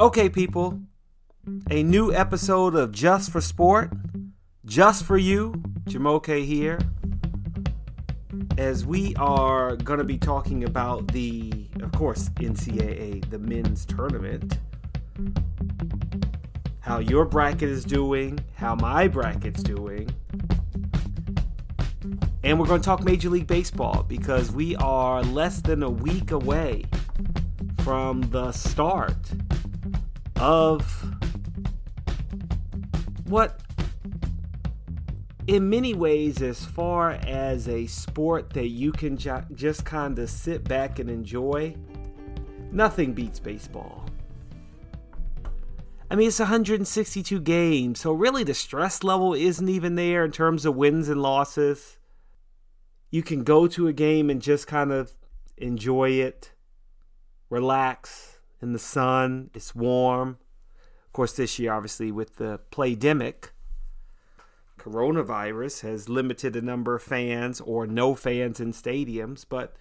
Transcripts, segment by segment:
Okay, people, a new episode of Just for Sport, just for you, Jamoke here. As we are going to be talking about the, of course, NCAA, the men's tournament, how your bracket is doing, how my bracket's doing, and we're going to talk Major League Baseball because we are less than a week away from the start of what, in many ways, as far as a sport that you can ju- just kind of sit back and enjoy, nothing beats baseball. I mean, it's 162 games, so really the stress level isn't even there in terms of wins and losses. You can go to a game and just kind of enjoy it, relax in the sun. It's warm. Of course, this year, obviously, with the playdemic, coronavirus has limited the number of fans or no fans in stadiums, but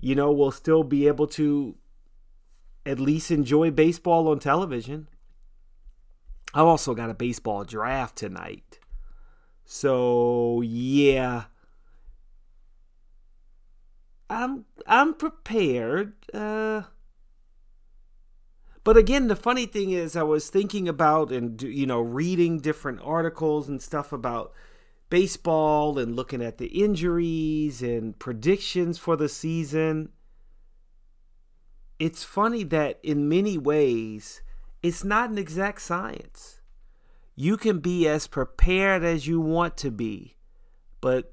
you know, we'll still be able to at least enjoy baseball on television. I've also got a baseball draft tonight. So, yeah. I'm I'm prepared. Uh but again, the funny thing is, I was thinking about and you know reading different articles and stuff about baseball and looking at the injuries and predictions for the season. It's funny that in many ways, it's not an exact science. You can be as prepared as you want to be, but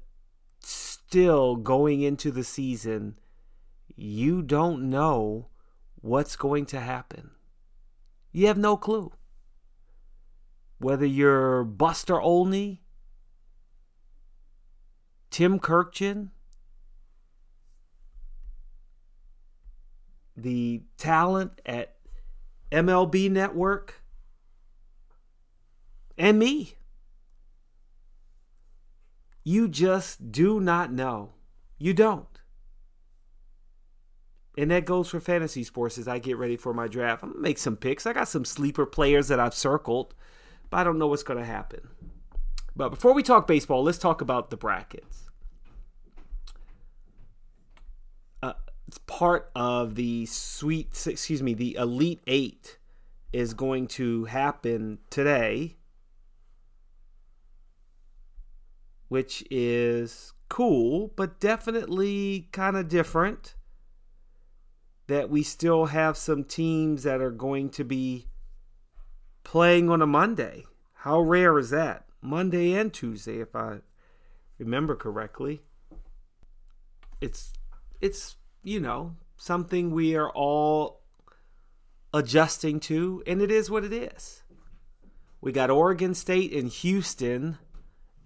still going into the season, you don't know what's going to happen. You have no clue. Whether you're Buster Olney, Tim Kurkjian, the talent at MLB Network, and me. You just do not know. You don't. And that goes for fantasy sports as I get ready for my draft. I'm going to make some picks. I got some sleeper players that I've circled, but I don't know what's going to happen. But before we talk baseball, let's talk about the brackets. Uh, it's part of the sweet, excuse me, the Elite Eight is going to happen today, which is cool, but definitely kind of different that we still have some teams that are going to be playing on a Monday. How rare is that? Monday and Tuesday, if I remember correctly. It's it's you know something we are all adjusting to, and it is what it is. We got Oregon State and Houston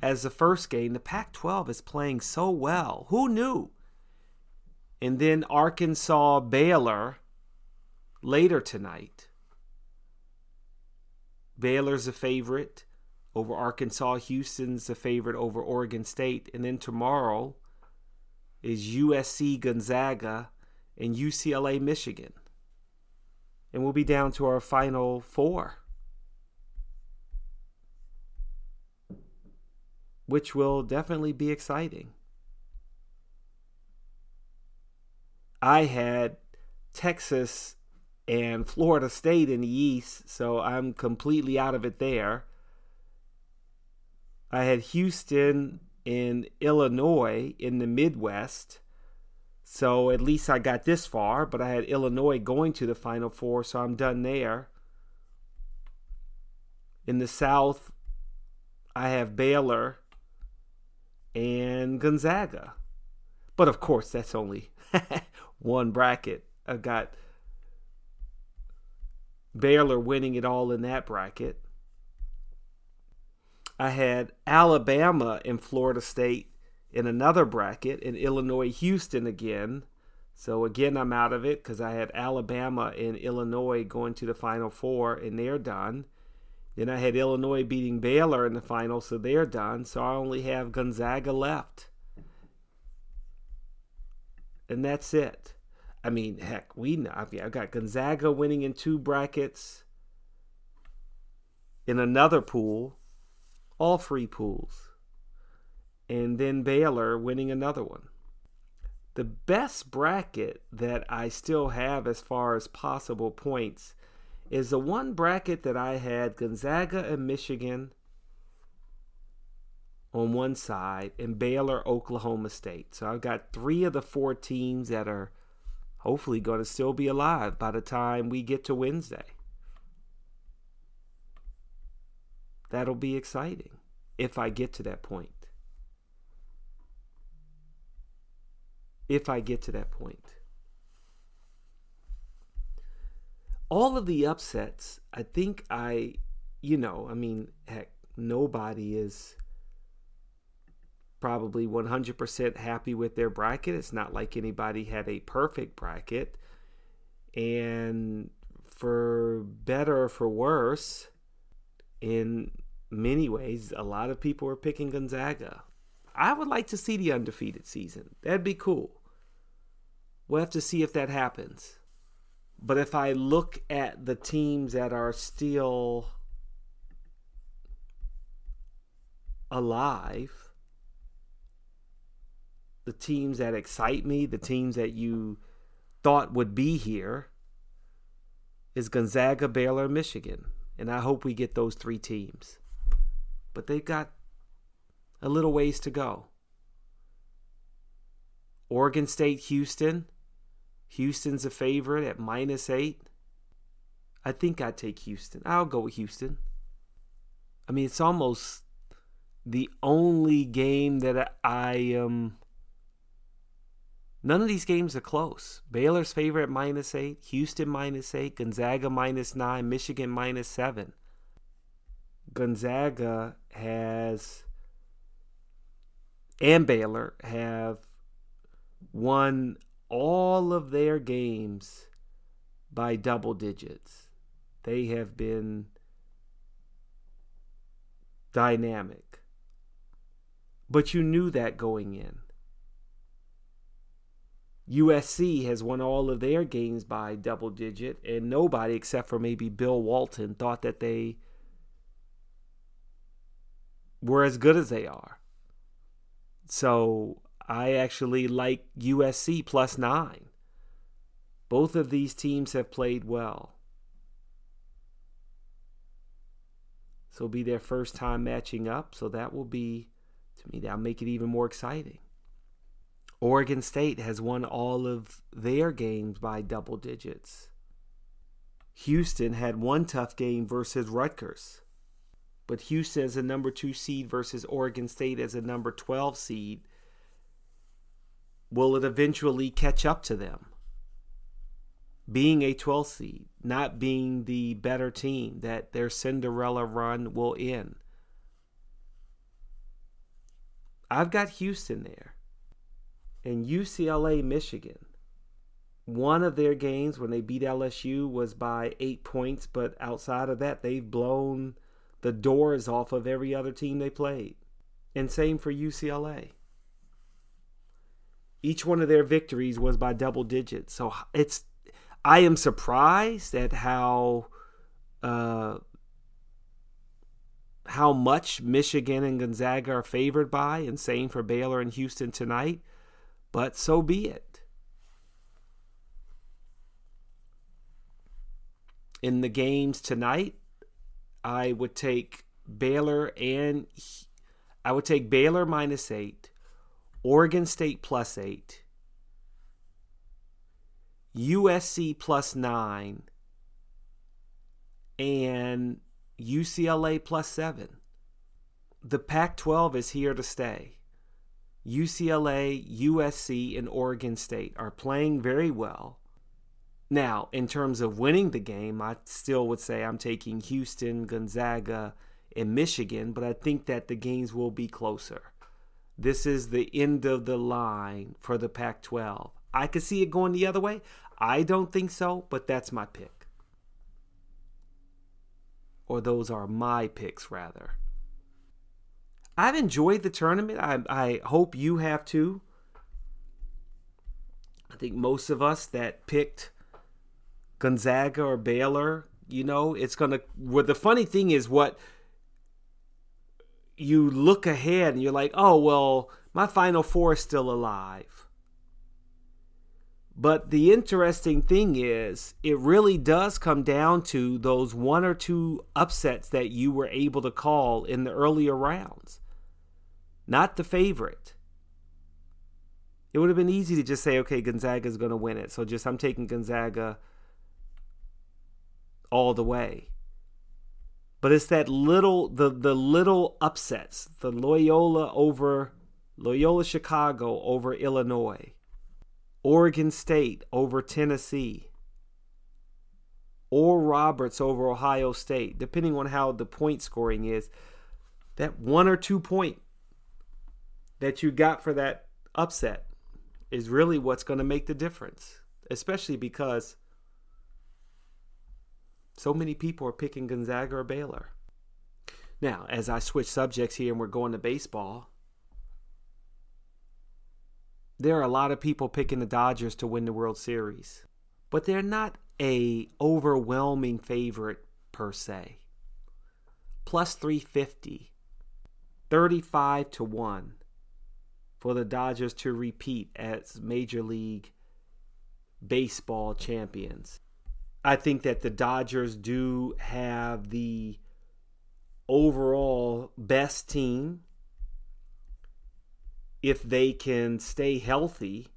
as the first game. The Pac 12 is playing so well. Who knew? And then Arkansas Baylor later tonight. Baylor's a favorite over Arkansas. Houston's a favorite over Oregon State. And then tomorrow is USC Gonzaga and UCLA Michigan. And we'll be down to our final four. Which will definitely be exciting. I had Texas and Florida State in the East, so I'm completely out of it there. I had Houston in Illinois in the Midwest. So at least I got this far, but I had Illinois going to the Final Four, so I'm done there. In the South, I have Baylor and Gonzaga. But of course, that's only one bracket. I've got Baylor winning it all in that bracket. I had Alabama and Florida State in another bracket, and Illinois Houston again. So again, I'm out of it because I had Alabama and Illinois going to the Final Four, and they're done. Then I had Illinois beating Baylor in the final, so they're done. So I only have Gonzaga left. And that's it. I mean, heck, we know. I've got Gonzaga winning in two brackets in another pool, all free pools, and then Baylor winning another one. The best bracket that I still have as far as possible points is the one bracket that I had Gonzaga and Michigan on one side and Baylor, Oklahoma State. So I've got three of the four teams that are hopefully going to still be alive by the time we get to Wednesday. That'll be exciting if I get to that point. If I get to that point. All of the upsets, I think I, you know, I mean, heck, nobody is probably 100% happy with their bracket. It's not like anybody had a perfect bracket. And for better or for worse, in many ways, a lot of people are picking Gonzaga. I would like to see the undefeated season. That'd be cool. We'll have to see if that happens. But if I look at the teams that are still alive, the teams that excite me, the teams that you thought would be here, is Gonzaga, Baylor, Michigan. And I hope we get those three teams. But they've got a little ways to go. Oregon State, Houston. Houston's a favorite at minus eight. I think I'd take Houston. I'll go with Houston. I mean, it's almost the only game that I am None of these games are close. Baylor's favorite minus eight, Houston minus eight, Gonzaga minus nine, Michigan minus seven. Gonzaga has and Baylor have won all of their games by double digits. They have been dynamic. But you knew that going in. USC has won all of their games by double digit, and nobody except for maybe Bill Walton thought that they were as good as they are. So I actually like USC plus nine. Both of these teams have played well. So it'll be their first time matching up. So that will be, to me, that'll make it even more exciting. Oregon State has won all of their games by double digits. Houston had one tough game versus Rutgers. But Houston as a number two seed versus Oregon State as a number 12 seed. Will it eventually catch up to them? Being a 12 seed, not being the better team, that their Cinderella run will end. I've got Houston there and UCLA, Michigan. One of their games when they beat LSU was by eight points, but outside of that, they've blown the doors off of every other team they played. And same for UCLA. Each one of their victories was by double digits. So it's, I am surprised at how, uh, how much Michigan and Gonzaga are favored by, and same for Baylor and Houston tonight but so be it. In the games tonight, I would take Baylor and I would take Baylor minus eight, Oregon State plus eight, USC plus nine, and UCLA plus seven. The Pac 12 is here to stay. UCLA, USC, and Oregon State are playing very well. Now, in terms of winning the game, I still would say I'm taking Houston, Gonzaga, and Michigan, but I think that the games will be closer. This is the end of the line for the Pac 12. I could see it going the other way. I don't think so, but that's my pick. Or those are my picks, rather. I've enjoyed the tournament. I, I hope you have too. I think most of us that picked Gonzaga or Baylor, you know, it's going to. Well, the funny thing is what you look ahead and you're like, oh, well, my Final Four is still alive. But the interesting thing is, it really does come down to those one or two upsets that you were able to call in the earlier rounds, not the favorite. It would have been easy to just say, okay, Gonzaga is going to win it. So just I'm taking Gonzaga all the way. But it's that little the the little upsets, the Loyola over Loyola Chicago over Illinois, Oregon State over Tennessee, Oral Roberts over Ohio State, depending on how the point scoring is. That one or two point that you got for that upset is really what's going to make the difference, especially because so many people are picking Gonzaga or Baylor. Now, as I switch subjects here and we're going to baseball, there are a lot of people picking the Dodgers to win the World Series, but they're not a overwhelming favorite per se. Plus 350, 35 to 1 for the Dodgers to repeat as Major League Baseball champions. I think that the Dodgers do have the overall best team if they can stay healthy.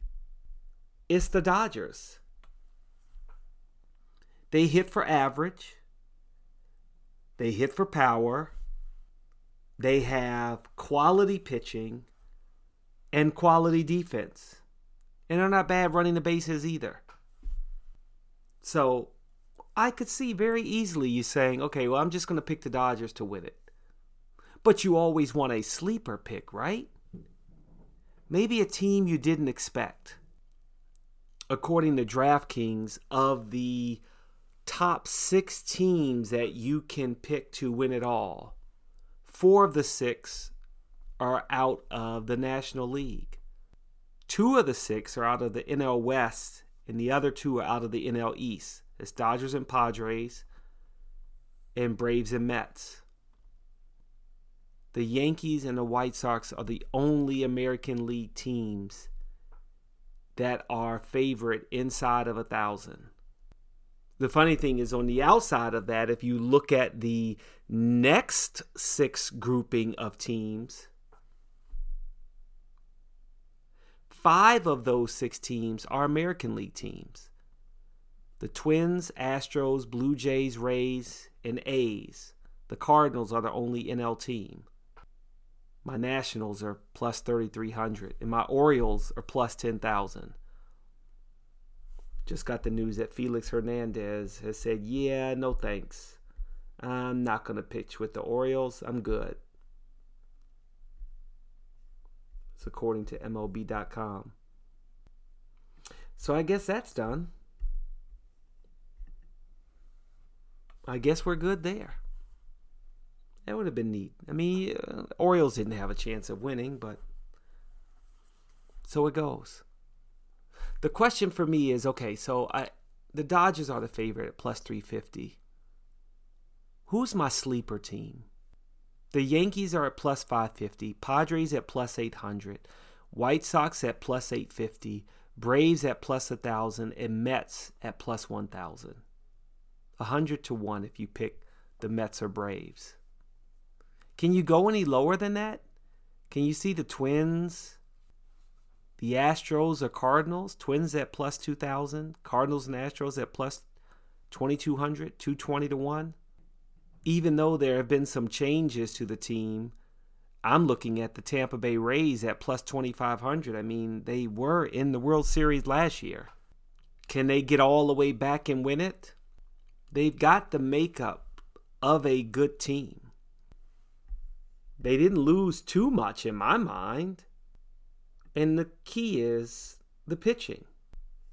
It's the Dodgers. They hit for average. They hit for power. They have quality pitching and quality defense. And they're not bad running the bases either. So I could see very easily you saying, okay, well, I'm just going to pick the Dodgers to win it. But you always want a sleeper pick, right? Maybe a team you didn't expect. According to DraftKings, of the top six teams that you can pick to win it all, four of the six are out of the National League. Two of the six are out of the NL West, and the other two are out of the NL East. It's Dodgers and Padres, and Braves and Mets. The Yankees and the White Sox are the only American League teams that are favorite inside of a thousand. The funny thing is, on the outside of that, if you look at the next six grouping of teams, five of those six teams are American League teams the Twins, Astros, Blue Jays, Rays, and A's. The Cardinals are the only NL team. My Nationals are plus 3,300, and my Orioles are plus 10,000. Just got the news that Felix Hernandez has said, Yeah, no thanks. I'm not going to pitch with the Orioles. I'm good. It's according to MLB.com. So I guess that's done. I guess we're good there. That would have been neat. I mean, uh, Orioles didn't have a chance of winning, but so it goes. The question for me is okay, so I the Dodgers are the favorite at plus 350. Who's my sleeper team? The Yankees are at plus 550, Padres at plus 800, White Sox at plus 850, Braves at plus 1,000, and Mets at plus 1,000. 100 to 1 if you pick the Mets or Braves. Can you go any lower than that? Can you see the Twins, the Astros or Cardinals? Twins at plus 2,000, Cardinals and Astros at plus 2,200, 220 to 1. Even though there have been some changes to the team, I'm looking at the Tampa Bay Rays at plus 2,500. I mean, they were in the World Series last year. Can they get all the way back and win it? They've got the makeup of a good team. They didn't lose too much in my mind. And the key is the pitching.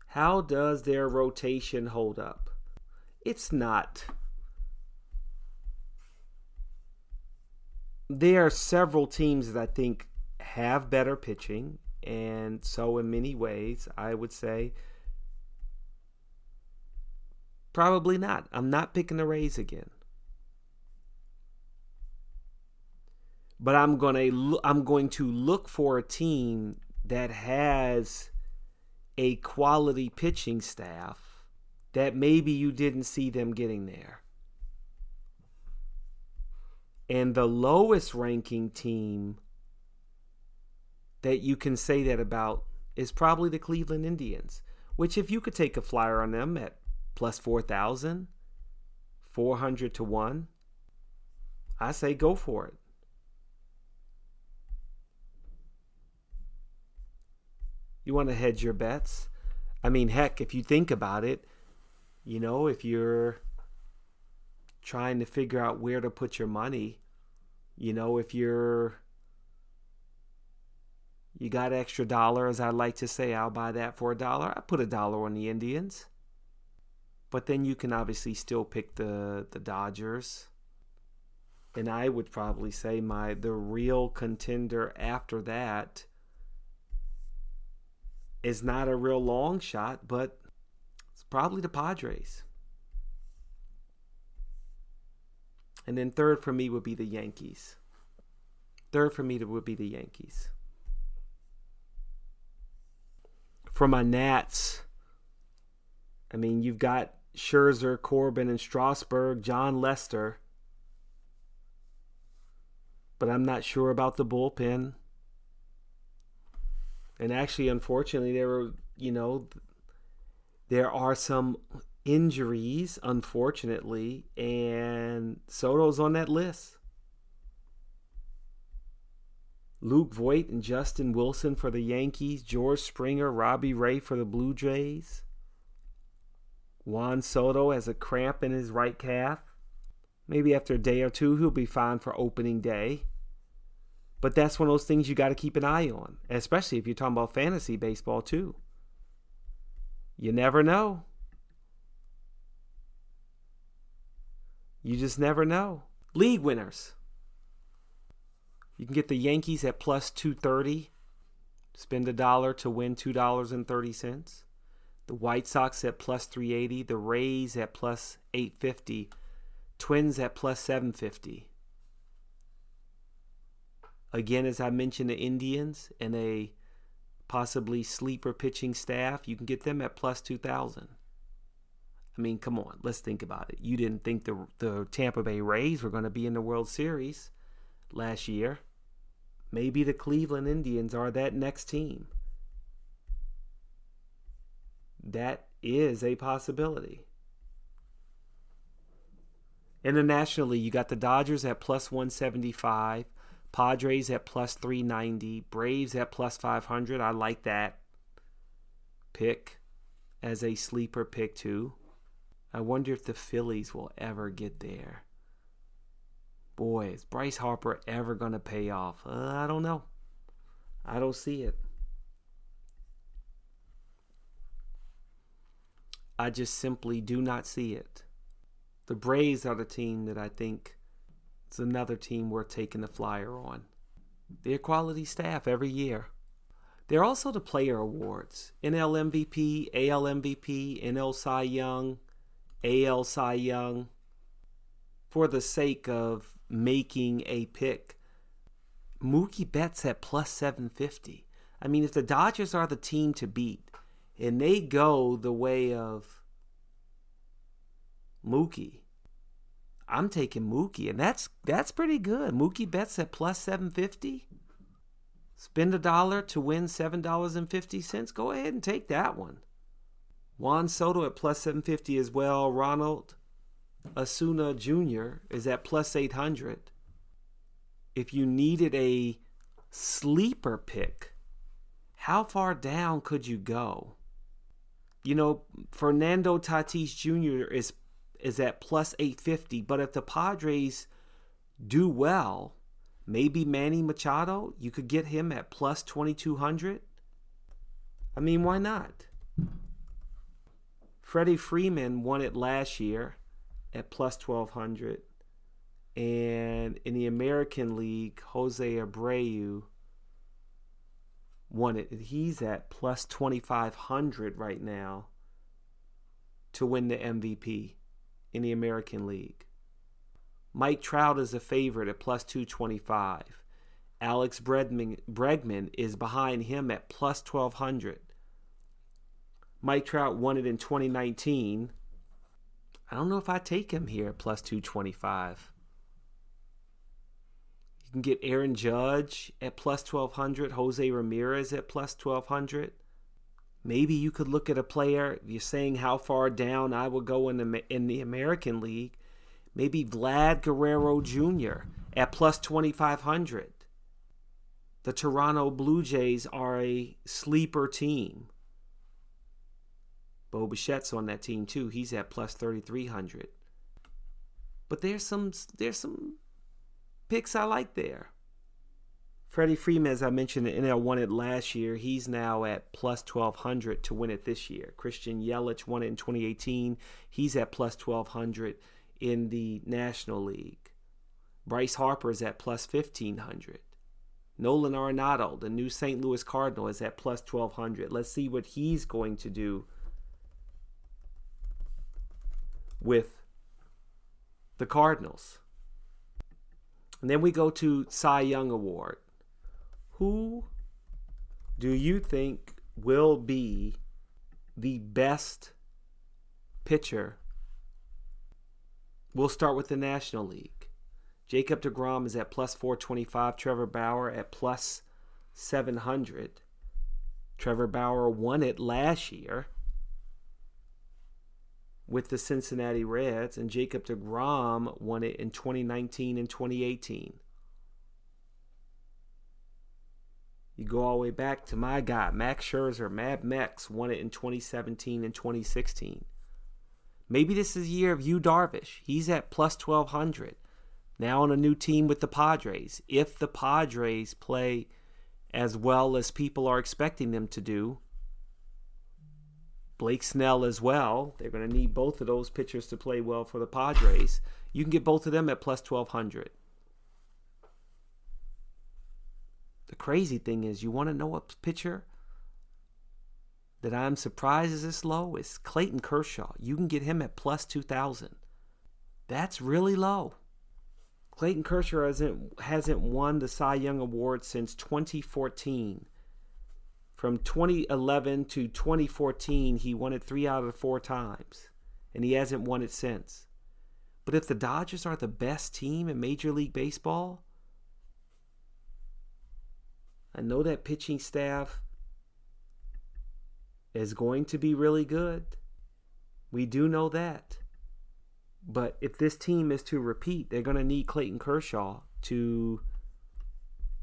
How does their rotation hold up? It's not. There are several teams that I think have better pitching And so, in many ways, I would say probably not. I'm not picking the Rays again. But I'm to I'm going to look for a team that has a quality pitching staff that maybe you didn't see them getting there. And the lowest ranking team that you can say that about is probably the Cleveland Indians, which, if you could take a flyer on them at plus 4,000, 400 to 1, I say go for it. You want to hedge your bets? I mean, heck, if you think about it, you know, if you're trying to figure out where to put your money, you know, if you're you got extra dollar, as I like to say, I'll buy that for a dollar. I put a dollar on the Indians. But then you can obviously still pick the the Dodgers. And I would probably say my the real contender after that is not a real long shot, but it's probably the Padres. And then third for me would be the Yankees. Third for me would be the Yankees. For my Nats, I mean, you've got Scherzer, Corbin, and Strasburg, Jon Lester. But I'm not sure about the bullpen. And actually, unfortunately, there were, you know, there are some injuries, unfortunately, and Soto's on that list. Luke Voit and Justin Wilson for the Yankees, George Springer, Robbie Ray for the Blue Jays. Juan Soto has a cramp in his right calf. Maybe after a day or two, he'll be fine for opening day. But that's one of those things you got to keep an eye on, especially if you're talking about fantasy baseball, too. You never know. You just never know. League winners. You can get the Yankees at plus 230. Spend a dollar to win $2.30. The White Sox at plus 380. The Rays at plus 850. Twins at plus 750. Again, as I mentioned, the Indians and a possibly sleeper pitching staff, you can get them at plus 2,000. I mean, come on, let's think about it. You didn't think the, the Tampa Bay Rays were going to be in the World Series last year. Maybe the Cleveland Indians are that next team. That is a possibility. Internationally, you got the Dodgers at plus 175, Padres at plus 390. Braves at plus 500. I like that pick as a sleeper pick, too. I wonder if the Phillies will ever get there. Boy, is Bryce Harper ever going to pay off? Uh, I don't know. I don't see it. I just simply do not see it. The Braves are the team that I think it's another team worth taking the flyer on. They're quality staff every year. They're also the player awards NL MVP, AL MVP, NL Cy Young, AL Cy Young. For the sake of making a pick, Mookie Betts at plus 750. I mean, if the Dodgers are the team to beat and they go the way of Mookie, I'm taking Mookie, and that's that's pretty good. Mookie Betts at plus seven fifty. Spend a dollar to win seven dollars and fifty cents. Go ahead and take that one. Juan Soto at plus seven fifty as well. Ronald Acuña Jr. is at plus eight hundred. If you needed a sleeper pick, how far down could you go? You know, Fernando Tatis Jr. is is at plus 850. But if the Padres do well, maybe Manny Machado, you could get him at plus 2200. I mean, why not? Freddie Freeman won it last year at plus 1200. And in the American League, Jose Abreu won it. He's at plus 2,500 right now to win the MVP in the American League. Mike Trout is a favorite at plus 225. Alex Bregman, Bregman is behind him at plus 1,200. Mike Trout won it in 2019. I don't know if I take him here at plus 225 You can get Aaron Judge at plus 1200, Jose Ramirez at plus 1200. Maybe you could look at a player, you're saying how far down I would go in the, in the American League. Maybe Vlad Guerrero Jr. at plus 2500. The Toronto Blue Jays are a sleeper team. Bo Bichette's on that team too. He's at plus 3300. But there's some there's some picks I like there. Freddie Freeman, as I mentioned, the NL won it last year. He's now at plus 1200 to win it this year. Christian Yelich won it in 2018. He's at plus 1200 in the National League. Bryce Harper is at plus 1500. Nolan Arenado, the new St. Louis Cardinal, is at plus 1200. Let's see what he's going to do with the Cardinals. And then we go to Cy Young Award. Who do you think will be the best pitcher? We'll start with the National League. Jacob DeGrom is at plus 425, Trevor Bauer at plus 700. Trevor Bauer won it last year with the Cincinnati Reds, and Jacob DeGrom won it in 2019 and 2018. You go all the way back to my guy, Max Scherzer. Mad Max won it in 2017 and 2016. Maybe this is a year of Yu Darvish. He's at plus 1200. Now on a new team with the Padres. If the Padres play as well as people are expecting them to do, Blake Snell as well. They're going to need both of those pitchers to play well for the Padres. You can get both of them at plus 1200. The crazy thing is, you want to know a pitcher that I'm surprised is this low? Is Clayton Kershaw. You can get him at plus 2000. That's really low. Clayton Kershaw hasn't, hasn't won the Cy Young Award since 2014. From 2011 to 2014, he won it three out of four times, and he hasn't won it since. But if the Dodgers are the best team in Major League Baseball, I know that pitching staff is going to be really good. We do know that. But if this team is to repeat, they're going to need Clayton Kershaw to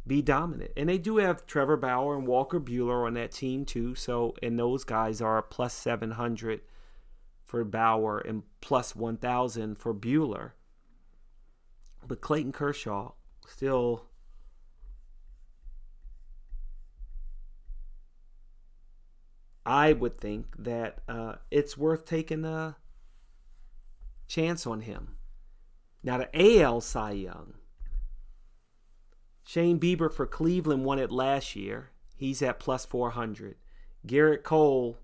be dominant. And they do have Trevor Bauer and Walker Buehler on that team too. So and those guys are plus 700 for Bauer and plus 1000 for Buehler. But Clayton Kershaw still I would think that uh, it's worth taking a chance on him. Now the AL Cy Young, Shane Bieber for Cleveland won it last year. He's at plus 400. Gerrit Cole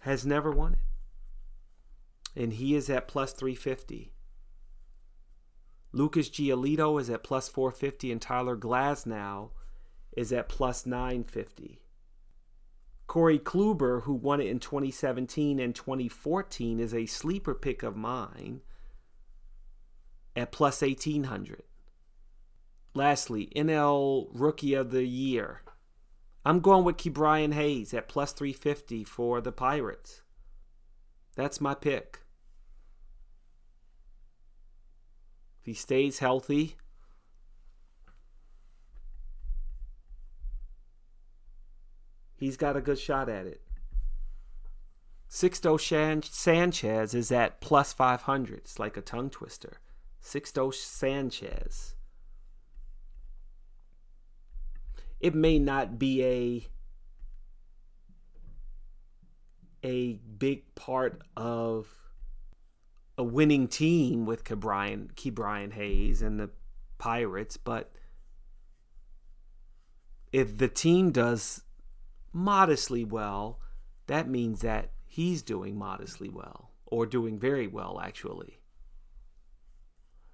has never won it. And he is at plus 350. Lucas Giolito is at plus 450 and Tyler Glasnow is at plus 950. Corey Kluber, who won it in 2017 and 2014, is a sleeper pick of mine at plus 1800. Lastly, NL Rookie of the Year. I'm going with Ke'Bryan Hayes at plus 350 for the Pirates. That's my pick. If he stays healthy, he's got a good shot at it. Sixto Sanchez is at plus 500. It's like a tongue twister. Sixto Sanchez. It may not be a a big part of a winning team with Ke'Bryan, Ke'Bryan Hayes and the Pirates, but if the team does modestly well, that means that he's doing modestly well or doing very well, actually.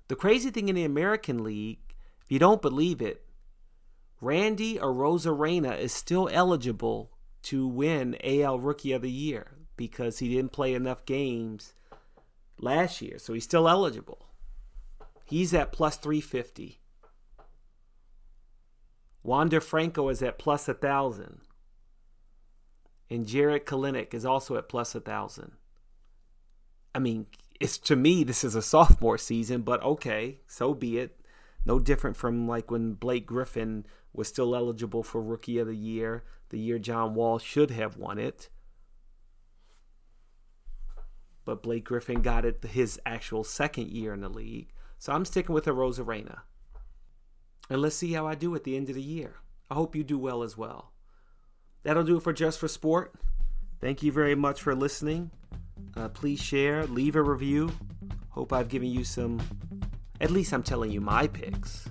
The crazy thing in the American League, if you don't believe it, Randy Arozarena is still eligible to win AL Rookie of the Year because he didn't play enough games last year, so he's still eligible. He's at plus 350. Wander Franco is at plus 1,000. And Jarred Kelenic is also at plus a 1,000. I mean, it's to me, this is a sophomore season, but okay, so be it. No different from like when Blake Griffin was still eligible for Rookie of the Year, the year John Wall should have won it. But Blake Griffin got it his actual second year in the league. So I'm sticking with Arozarena. And let's see how I do at the end of the year. I hope you do well as well. That'll do it for Just for Sport. Thank you very much for listening. Uh, please share, leave a review. Hope I've given you some, at least I'm telling you my picks.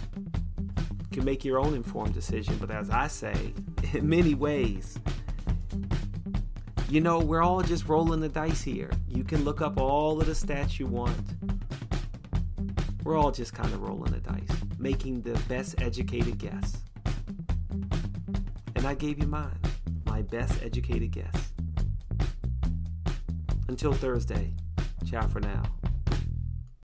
You can make your own informed decision, but as I say, in many ways, you know, we're all just rolling the dice here. You can look up all of the stats you want. We're all just kind of rolling the dice, making the best educated guess. And I gave you mine, my best educated guess. Until Thursday, ciao for now.